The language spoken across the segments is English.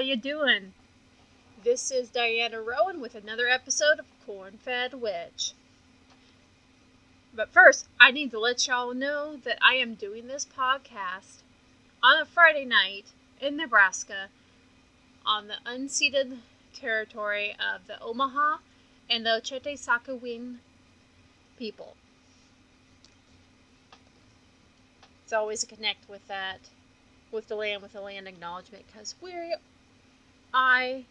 You doing? This is Diana Rowan with another episode of Corn Fed Witch. But first, I need to let y'all know that I am doing this podcast on a Friday night in Nebraska on the unceded territory of the Omaha and the Oceti Sakowin people. It's always a connect with that, with the land, with the land acknowledgement, because we're, I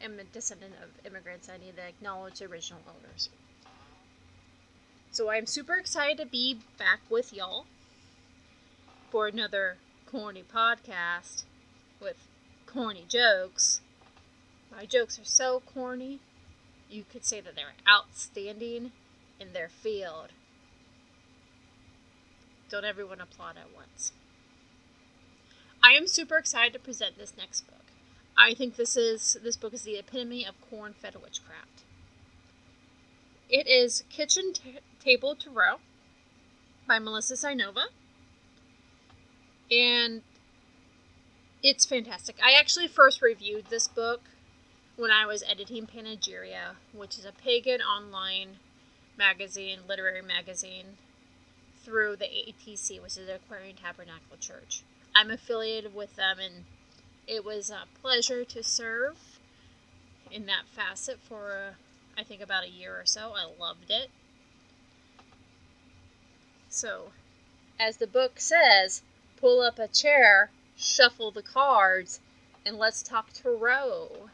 am a descendant of immigrants. I need to acknowledge original owners. So I'm super excited to be back with y'all for another corny podcast with corny jokes. My jokes are so corny, you could say that they're outstanding in their field. Don't everyone applaud at once. I am super excited to present this next book. I think this is this book is the epitome of corn-fed witchcraft. It is Kitchen T- Table Tarot by Melissa Cynova. And it's fantastic. I actually first reviewed this book when I was editing Panegyria, which is a pagan online magazine, literary magazine, through the ATC, which is the Aquarian Tabernacle Church. I'm affiliated with them, and it was a pleasure to serve in that facet for, uh, I think, about a year or so. I loved it. So, as the book says, pull up a chair, shuffle the cards, and let's talk tarot.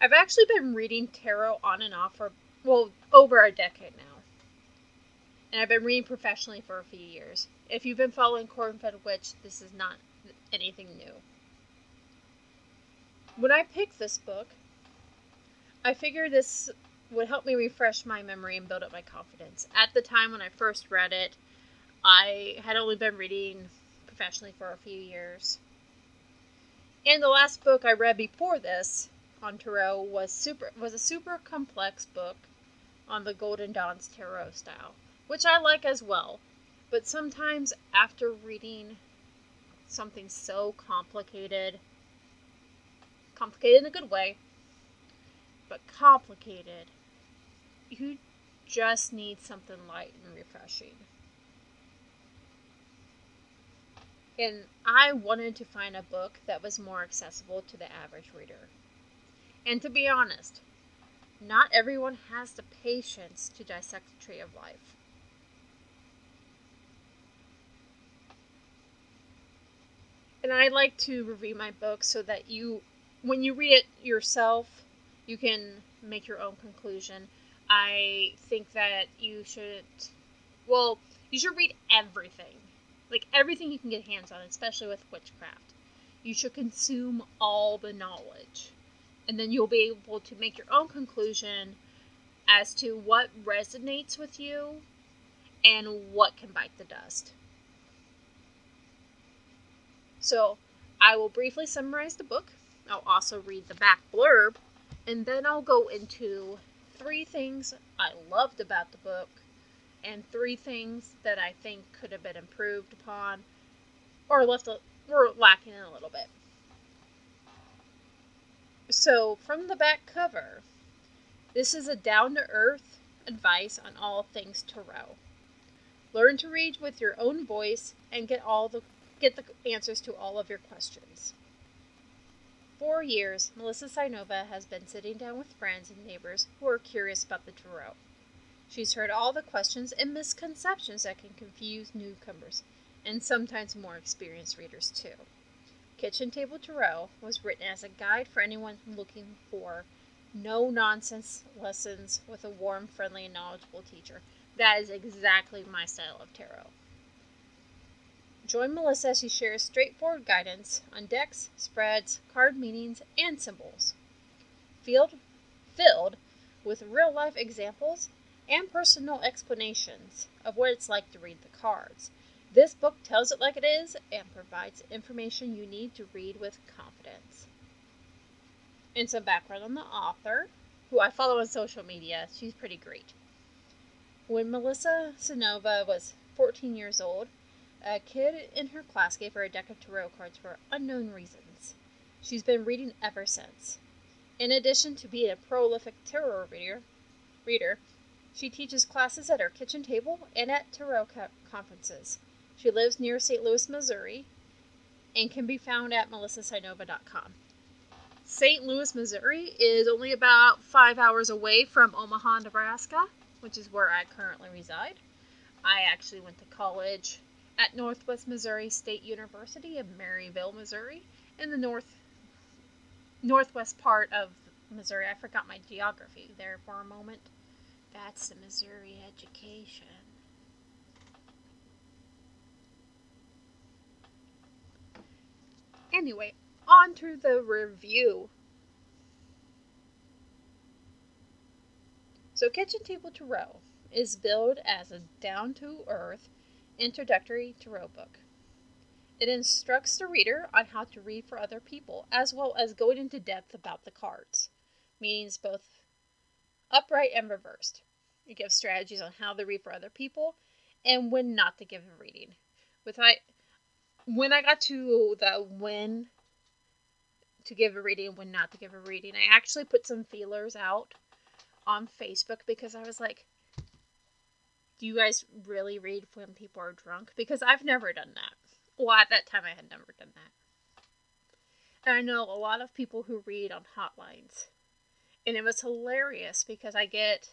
I've actually been reading tarot on and off for, well, over a decade now. And I've been reading professionally for a few years. If you've been following Cornfed Witch, this is not anything new. When I picked this book, I figured this would help me refresh my memory and build up my confidence. At the time when I first read it, I had only been reading professionally for a few years. And the last book I read before this on tarot was super was a super complex book on the Golden Dawn's tarot style, which I like as well. But sometimes after reading something so complicated, complicated in a good way, but complicated, you just need something light and refreshing. And I wanted to find a book that was more accessible to the average reader. And to be honest, not everyone has the patience to dissect the tree of life. And I like to review my books so that you, when you read it yourself, you can make your own conclusion. I think that you should, well, you should read everything. Like everything you can get hands on, especially with witchcraft. You should consume all the knowledge and then you'll be able to make your own conclusion as to what resonates with you and what can bite the dust. So, I will briefly summarize the book. I'll also read the back blurb, and then I'll go into three things I loved about the book and three things that I think could have been improved upon or left a, lacking in a little bit. So, from the back cover, this is a down to earth advice on all things tarot. Learn to read with your own voice and get all the get the answers to all of your questions. For years, Melissa Cynova has been sitting down with friends and neighbors who are curious about the tarot. She's heard all the questions and misconceptions that can confuse newcomers, and sometimes more experienced readers too. Kitchen Table Tarot was written as a guide for anyone looking for no nonsense lessons with a warm, friendly, and knowledgeable teacher. That is exactly my style of tarot. Join Melissa as she shares straightforward guidance on decks, spreads, card meanings, and symbols. Field, filled with real life examples and personal explanations of what it's like to read the cards. This book tells it like it is and provides information you need to read with confidence. And some background on the author, who I follow on social media. She's pretty great. When Melissa Cynova was 14 years old, A kid in her class gave her a deck of tarot cards for unknown reasons. She's been reading ever since. In addition to being a prolific tarot reader, reader she teaches classes at her kitchen table and at tarot co- conferences. She lives near St. Louis, Missouri, and can be found at melissacynova.com. St. Louis, Missouri is only about five hours away from Omaha, Nebraska, which is where I currently reside. I actually went to college at Northwest Missouri State University in Maryville, Missouri, in the north northwest part of Missouri. I forgot my geography there for a moment. That's the Missouri education. Anyway, on to the review. So, Kitchen Table Tarot is billed as a down to earth introductory tarot book. It instructs the reader on how to read for other people, as well as going into depth about the cards, meanings both upright and reversed. It gives strategies on how to read for other people and when not to give a reading. With I, when I got to the when to give a reading and when not to give a reading, I actually put some feelers out on Facebook because I was like, do you guys really read when people are drunk? Because I've never done that. Well, at that time, I had never done that. And I know a lot of people who read on hotlines. And it was hilarious because I get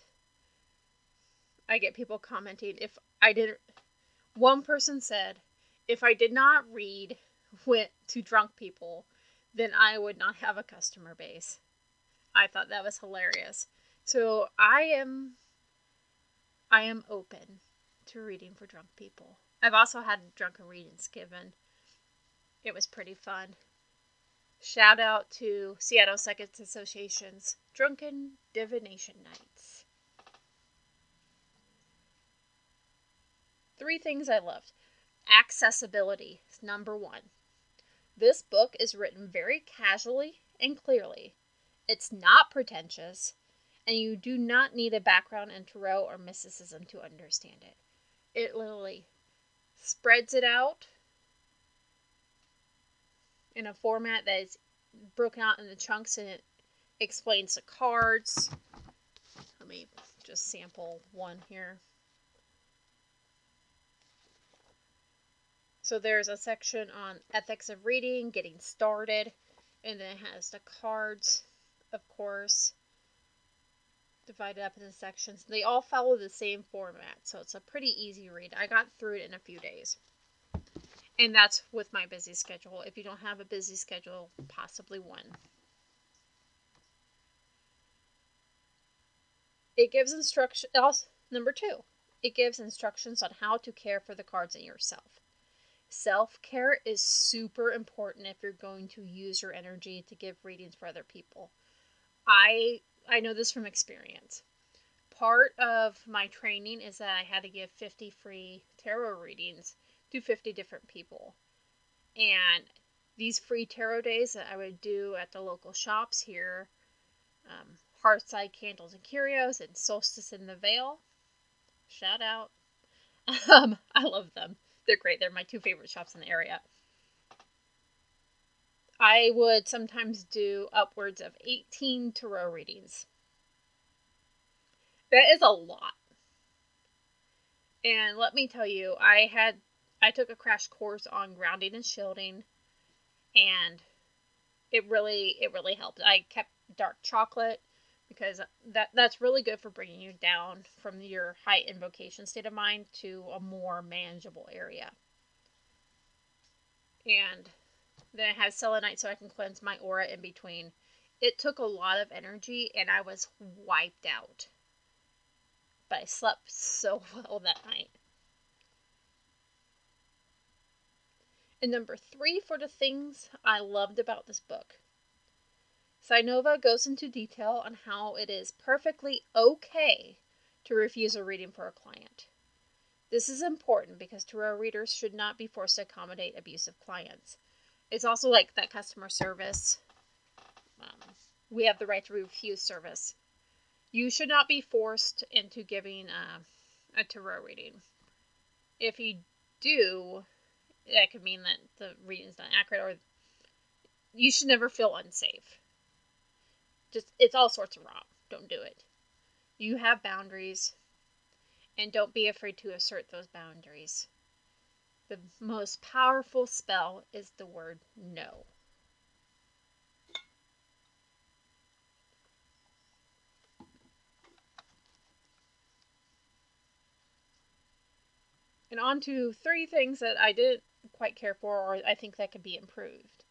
I get people commenting if I didn't one person said if I did not read went to drunk people, then I would not have a customer base. I thought that was hilarious. So I am I am open to reading for drunk people. I've also had drunken readings given. It was pretty fun. Shout out to Seattle Psychics Association's Drunken Divination Nights. Three things I loved. Accessibility is number one. This book is written very casually and clearly. It's not pretentious, and you do not need a background in tarot or mysticism to understand it. It literally spreads it out in a format that is broken out into chunks and it explains the cards. Let me just sample one here. So there's a section on ethics of reading, getting started, and then it has the cards, of course divided up into sections. They all follow the same format, so it's a pretty easy read. I got through it in a few days. And that's with my busy schedule. If you don't have a busy schedule, possibly one. It gives instruction. Number two, it gives instructions on how to care for the cards and yourself. Self care is super important if you're going to use your energy to give readings for other people. I I know this from experience. Part of my training is that I had to give 50 free tarot readings to 50 different people. And these free tarot days that I would do at the local shops here, um, Hearthside Candles and Curios and Solstice in the Veil, shout out. Um, I love them. They're great. They're my two favorite shops in the area. I would sometimes do upwards of 18 tarot readings. That is a lot. And let me tell you, I had I took a crash course on grounding and shielding and it really it really helped. I kept dark chocolate because that that's really good for bringing you down from your high invocation state of mind to a more manageable area. And then I have selenite so I can cleanse my aura in between. It took a lot of energy and I was wiped out. But I slept so well that night. And number three for the things I loved about this book. Cynova goes into detail on how it is perfectly okay to refuse a reading for a client. This is important because tarot readers should not be forced to accommodate abusive clients. It's also like that customer service. Um, we have the right to refuse service. You should not be forced into giving a, a tarot reading. If you do, that could mean that the reading is not accurate or you should never feel unsafe. Just it's all sorts of wrong. Don't do it. You have boundaries and don't be afraid to assert those boundaries. The most powerful spell is the word no. And on to three things that I didn't quite care for or I think that could be improved.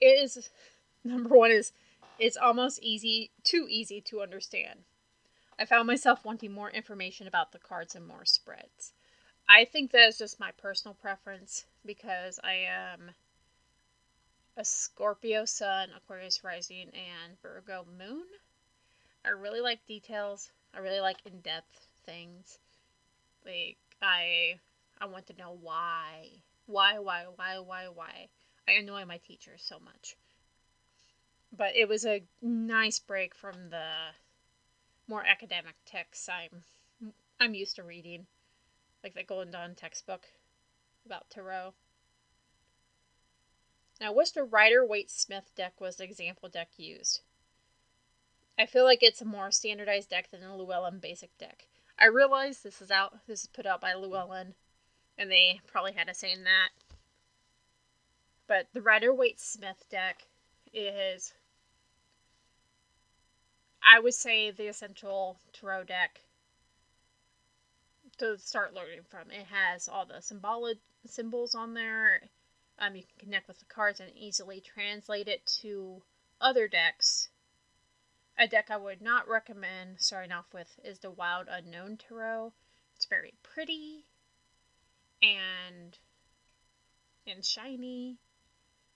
It is number one is it's almost easy too easy to understand. I found myself wanting more information about the cards and more spreads. I think that is just my personal preference because I am a Scorpio Sun, Aquarius Rising, and Virgo Moon. I really like details. I really like in-depth things. Like I I want to know why. Why, why, why, why, why. I annoy my teachers so much. But it was a nice break from the more academic texts I'm I'm used to reading. Like the Golden Dawn textbook about tarot. Now, the Rider Waite Smith deck was the example deck used. I feel like it's a more standardized deck than the Llewellyn basic deck. I realize this is out this is put out by Llewellyn and they probably had a say in that. But the Rider Waite Smith deck is I would say the essential tarot deck to start learning from. It has all the symbolic symbols on there. Um, you can connect with the cards and easily translate it to other decks a deck I would not recommend starting off with is the Wild Unknown Tarot. It's very pretty and and shiny,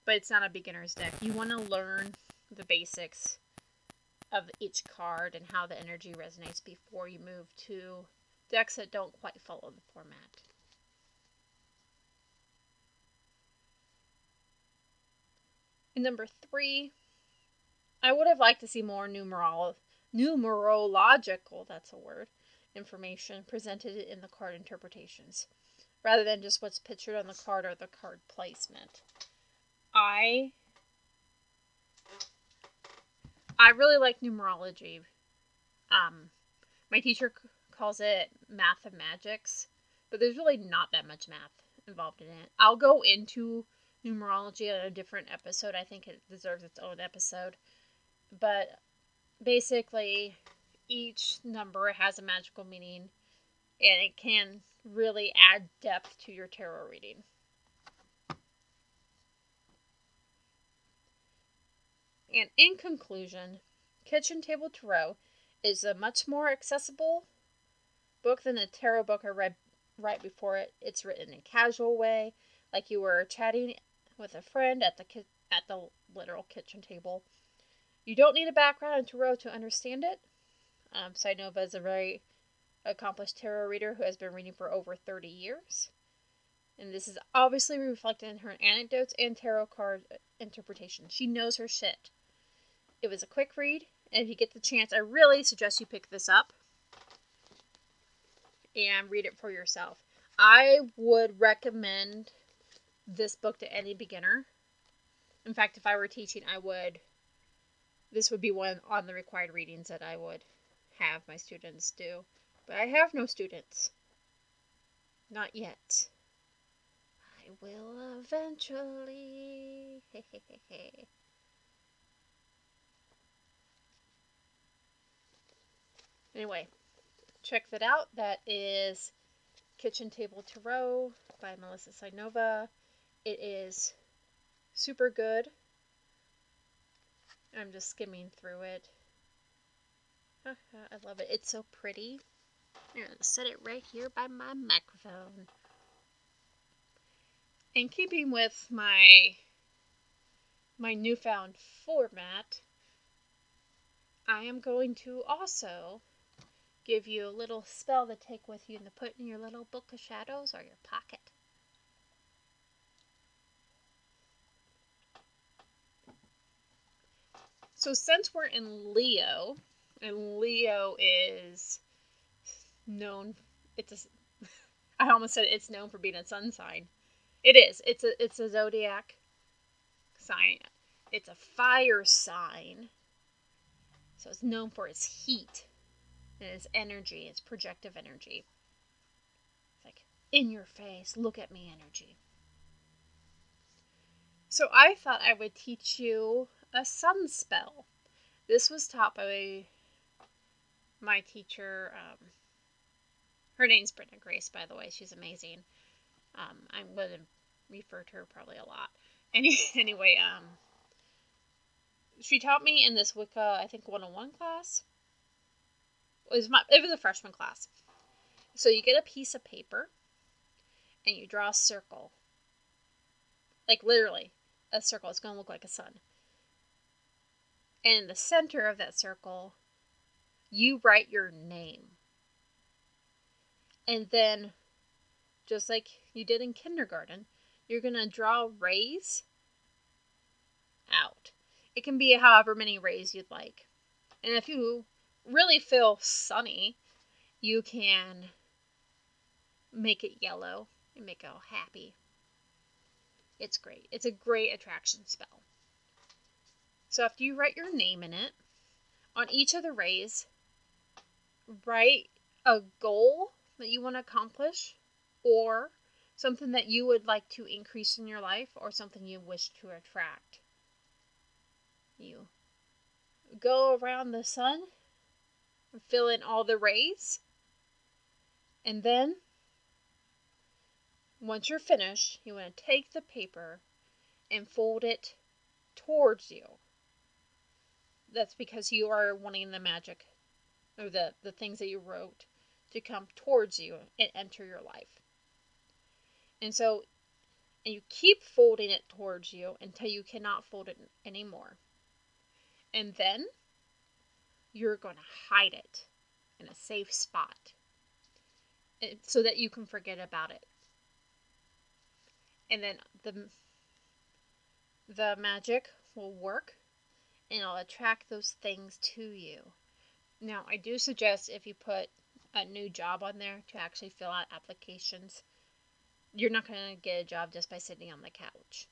but it's not a beginner's deck. You want to learn the basics of each card and how the energy resonates before you move to decks that don't quite follow the format. And number three, I would have liked to see more numerolo- numerological, that's a word, information presented in the card interpretations, rather than just what's pictured on the card or the card placement. I I really like numerology. Um, my teacher calls it math of magics, but there's really not that much math involved in it. I'll go into numerology in a different episode. I think it deserves its own episode but basically each number has a magical meaning and it can really add depth to your tarot reading. And in conclusion, Kitchen Table Tarot is a much more accessible book than the tarot book I read right before it. It's written in a casual way, like you were chatting with a friend at the ki- at the literal kitchen table. You don't need a background in tarot to understand it. Um, Nova is a very accomplished tarot reader who has been reading for over 30 years. And this is obviously reflected in her anecdotes and tarot card interpretation. She knows her shit. It was a quick read, and if you get the chance, I really suggest you pick this up and read it for yourself. I would recommend this book to any beginner. In fact, if I were teaching, I would this would be one on the required readings that I would have my students do. But I have no students. Not yet. I will eventually. anyway, check that out. That is Kitchen Table Tarot by Melissa Cynova. It is super good. I'm just skimming through it. I love it. It's so pretty. I'm going to set it right here by my microphone. In keeping with my my newfound format, I am going to also give you a little spell to take with you and to put in your little book of shadows or your pocket. So since we're in Leo, and Leo is known, it's a, I almost said it's known for being a sun sign. It is. It's a it's a zodiac sign. It's a fire sign. So it's known for its heat and its energy, its projective energy. It's like in your face, look at me energy. So I thought I would teach you a sun spell. This was taught by my teacher. Um, her name's Brenda Grace, by the way. She's amazing. Um, I'm going to refer to her probably a lot. Any, anyway, um, she taught me in this Wicca, I think, 101 class. It was, my, it was a freshman class. So you get a piece of paper and you draw a circle. Like literally, a circle. It's going to look like a sun. And in the center of that circle, you write your name. And then, just like you did in kindergarten, you're going to draw rays out. It can be however many rays you'd like. And if you really feel sunny, you can make it yellow and make it all happy. It's great. It's a great attraction spell. So after you write your name in it, on each of the rays, write a goal that you want to accomplish or something that you would like to increase in your life or something you wish to attract. You go around the sun and fill in all the rays. And then, once you're finished, you want to take the paper and fold it towards you that's because you are wanting the magic or the, the things that you wrote to come towards you and enter your life. And so, and you keep folding it towards you until you cannot fold it anymore. And then you're going to hide it in a safe spot so that you can forget about it. And then the the magic will work and it'll attract those things to you. Now, I do suggest if you put a new job on there to actually fill out applications, you're not going to get a job just by sitting on the couch.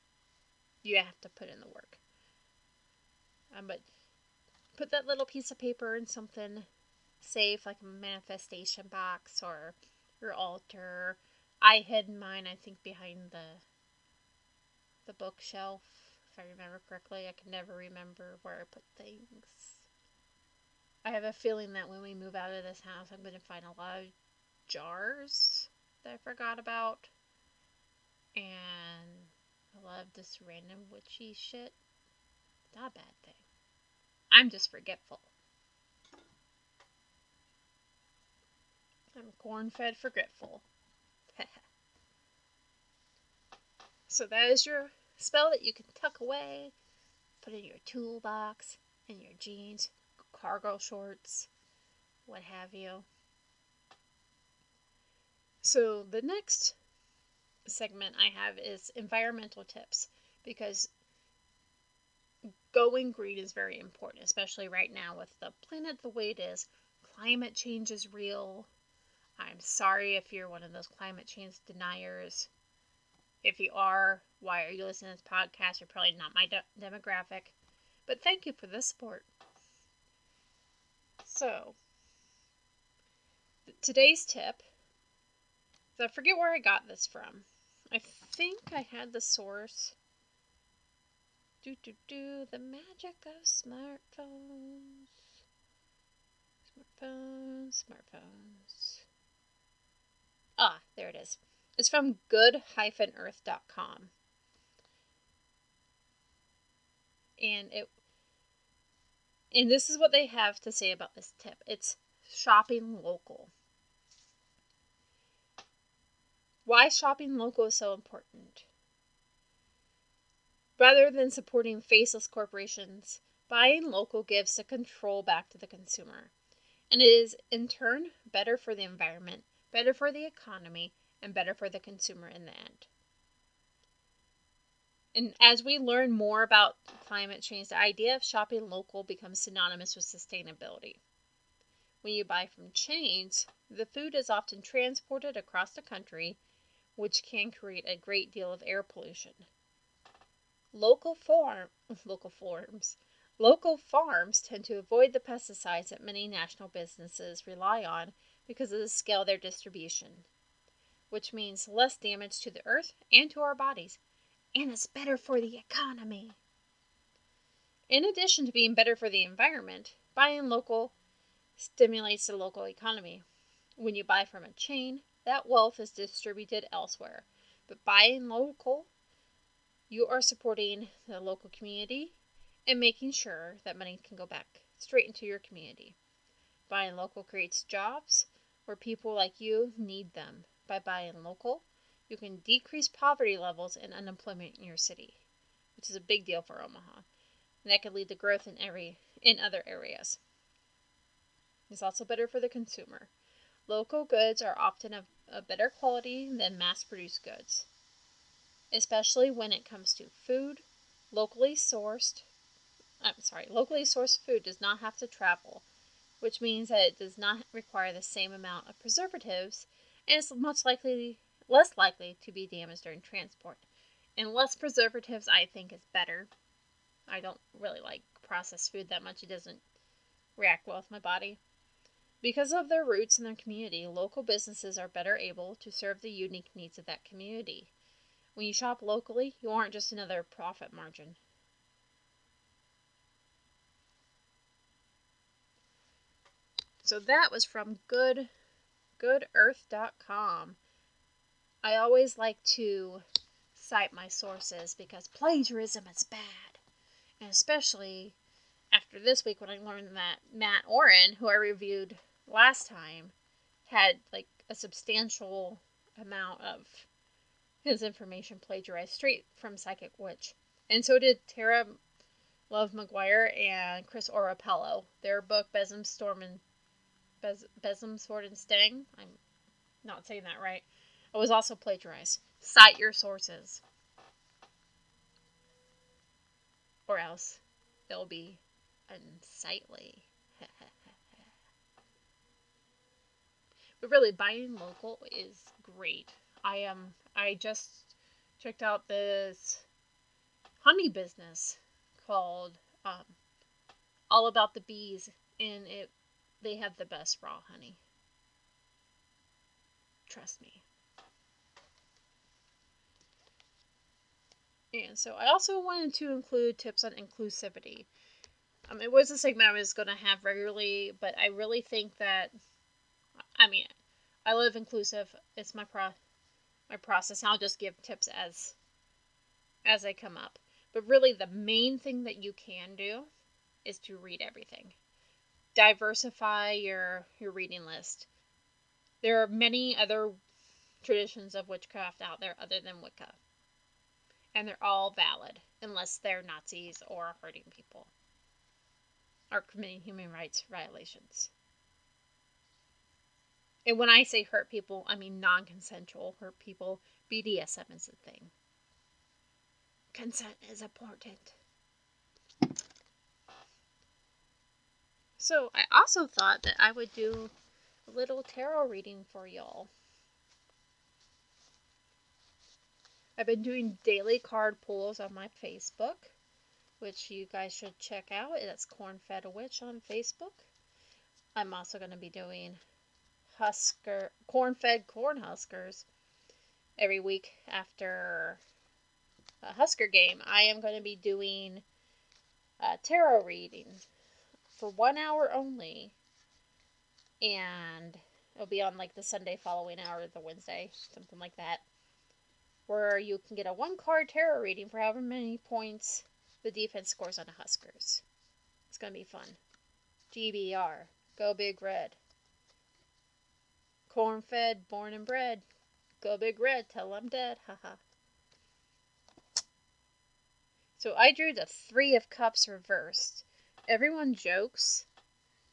You have to put in the work. Um, but put that little piece of paper in something safe, like a manifestation box or your altar. I hid mine, I think, behind the the bookshelf if I remember correctly. I can never remember where I put things. I have a feeling that when we move out of this house, I'm going to find a lot of jars that I forgot about. And a lot of this random witchy shit. Not a bad thing. I'm just forgetful. I'm corn fed forgetful. so that is your spell that you can tuck away, put in your toolbox, in your jeans, cargo shorts, what have you. So, the next segment I have is environmental tips because going green is very important, especially right now with the planet the way it is. Climate change is real. I'm sorry if you're one of those climate change deniers. If you are, why are you listening to this podcast? You're probably not my de- demographic. But thank you for the support. So, today's tip, I forget where I got this from. I think I had the source. Do do do the magic of smartphones. Smartphones, smartphones. Ah, there it is. It's from good-earth.com. And it and this is what they have to say about this tip. It's shopping local. Why shopping local is so important. Rather than supporting faceless corporations, buying local gives the control back to the consumer. And it is, in turn, better for the environment, better for the economy, and better for the consumer in the end. And as we learn more about climate change, the idea of shopping local becomes synonymous with sustainability. When you buy from chains, the food is often transported across the country, which can create a great deal of air pollution. Local farm local farms local farms tend to avoid the pesticides that many national businesses rely on because of the scale of their distribution, which means less damage to the earth and to our bodies, and it's better for the economy. In addition to being better for the environment, buying local stimulates the local economy. When you buy from a chain, that wealth is distributed elsewhere. But buying local, you are supporting the local community and making sure that money can go back straight into your community. Buying local creates jobs where people like you need them. By buying local, you can decrease poverty levels and unemployment in your city, which is a big deal for Omaha. And that could lead to growth in every in other areas. It's also better for the consumer. Local goods are often of a better quality than mass produced goods, especially when it comes to food. Locally sourced, I'm sorry, locally sourced food does not have to travel, which means that it does not require the same amount of preservatives and is much likely less likely to be damaged during transport. And less preservatives I think is better. I don't really like processed food that much. It doesn't react well with my body. Because of their roots in their community, local businesses are better able to serve the unique needs of that community. When you shop locally, you aren't just another profit margin. So that was from good goodearth.com. I always like to cite my sources because plagiarism is bad. And especially after this week when I learned that Mat Auryn, who I reviewed last time had like a substantial amount of his information plagiarized straight from Psychic Witch. And so did Tara Love Maguire and Chris Orapello. Their book Besom Storm and Bes- Besom Sword and Sting. I'm not saying that right. It was also plagiarized. Cite your sources. Or else it'll be unsightly. But really, buying local is great. I um I just checked out this honey business called um, All About the Bees, and it they have the best raw honey. Trust me. And so I also wanted to include tips on inclusivity. Um, it was a segment I was going to have regularly, but I really think that I mean, I live inclusive. It's my pro my process. I'll just give tips as as they come up. But really the main thing that you can do is to read everything. Diversify your your reading list. There are many other traditions of witchcraft out there other than Wicca. And they're all valid unless they're Nazis or hurting people or committing human rights violations. And when I say hurt people, I mean non consensual hurt people. BDSM is a thing. Consent is important. So, I also thought that I would do a little tarot reading for y'all. I've been doing daily card pulls on my Facebook, which you guys should check out. That's Corn Fed Witch on Facebook. I'm also going to be doing husker corn-fed corn huskers every week after a Husker game. I am going to be doing a tarot reading for one hour only, and it'll be on like the Sunday following hour, the Wednesday, something like that, where you can get a one card tarot reading for however many points the defense scores on the Huskers. It's going to be fun. GBR. Go Big Red. Corn fed, born and bred. Go big red, till I'm dead. Haha. so I drew the Three of Cups reversed. Everyone jokes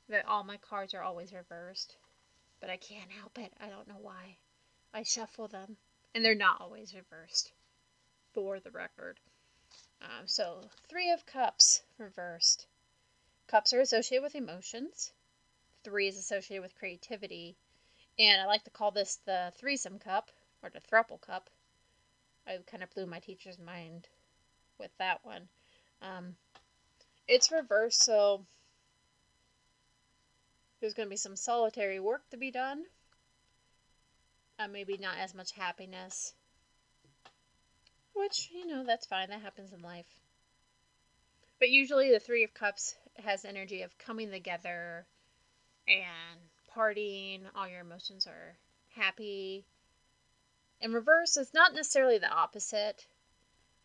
that all my cards are always reversed, but I can't help it. I don't know why. I shuffle them, and they're not always reversed, for the record. Um, so, Three of Cups reversed. Cups are associated with emotions, three is associated with creativity. And I like to call this the threesome cup or the thruple cup. I kind of blew my teacher's mind with that one. Um, it's reversed, so there's going to be some solitary work to be done. Uh, maybe not as much happiness. Which, you know, that's fine. That happens in life. But usually the Three of Cups has energy of coming together and partying. All your emotions are happy. In reverse, it's not necessarily the opposite,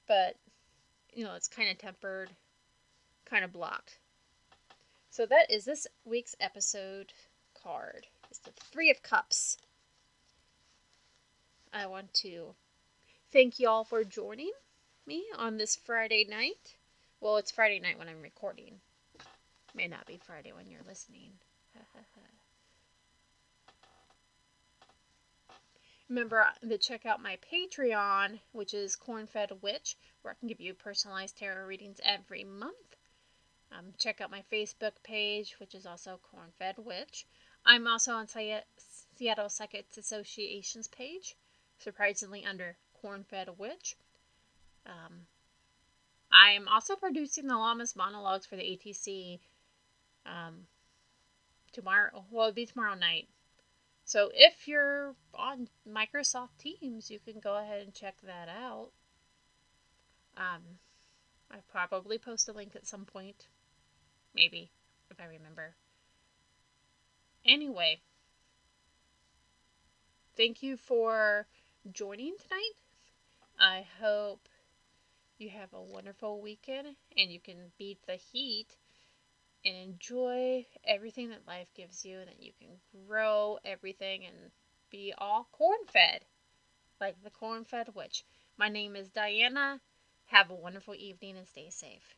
but, you know, it's kind of tempered, kind of blocked. So that is this week's episode card. It's the Three of Cups. I want to thank y'all for joining me on this Friday night. Well, it's Friday night when I'm recording. May not be Friday when you're listening. Remember uh, to check out my Patreon, which is Cornfed Witch, where I can give you personalized tarot readings every month. Um, check out my Facebook page, which is also Cornfed Witch. I'm also on Seattle Psychics Association's page, surprisingly under Cornfed Witch. Um, I am also producing the Lammas monologues for the ATC um, tomorrow. Well, it'll be tomorrow night. So if you're on Microsoft Teams, you can go ahead and check that out. Um, I probably post a link at some point. Maybe, if I remember. Anyway, thank you for joining tonight. I hope you have a wonderful weekend and you can beat the heat and enjoy everything that life gives you and that you can grow everything and be all corn fed like the corn fed witch. My name is Diana. Have a wonderful evening and stay safe.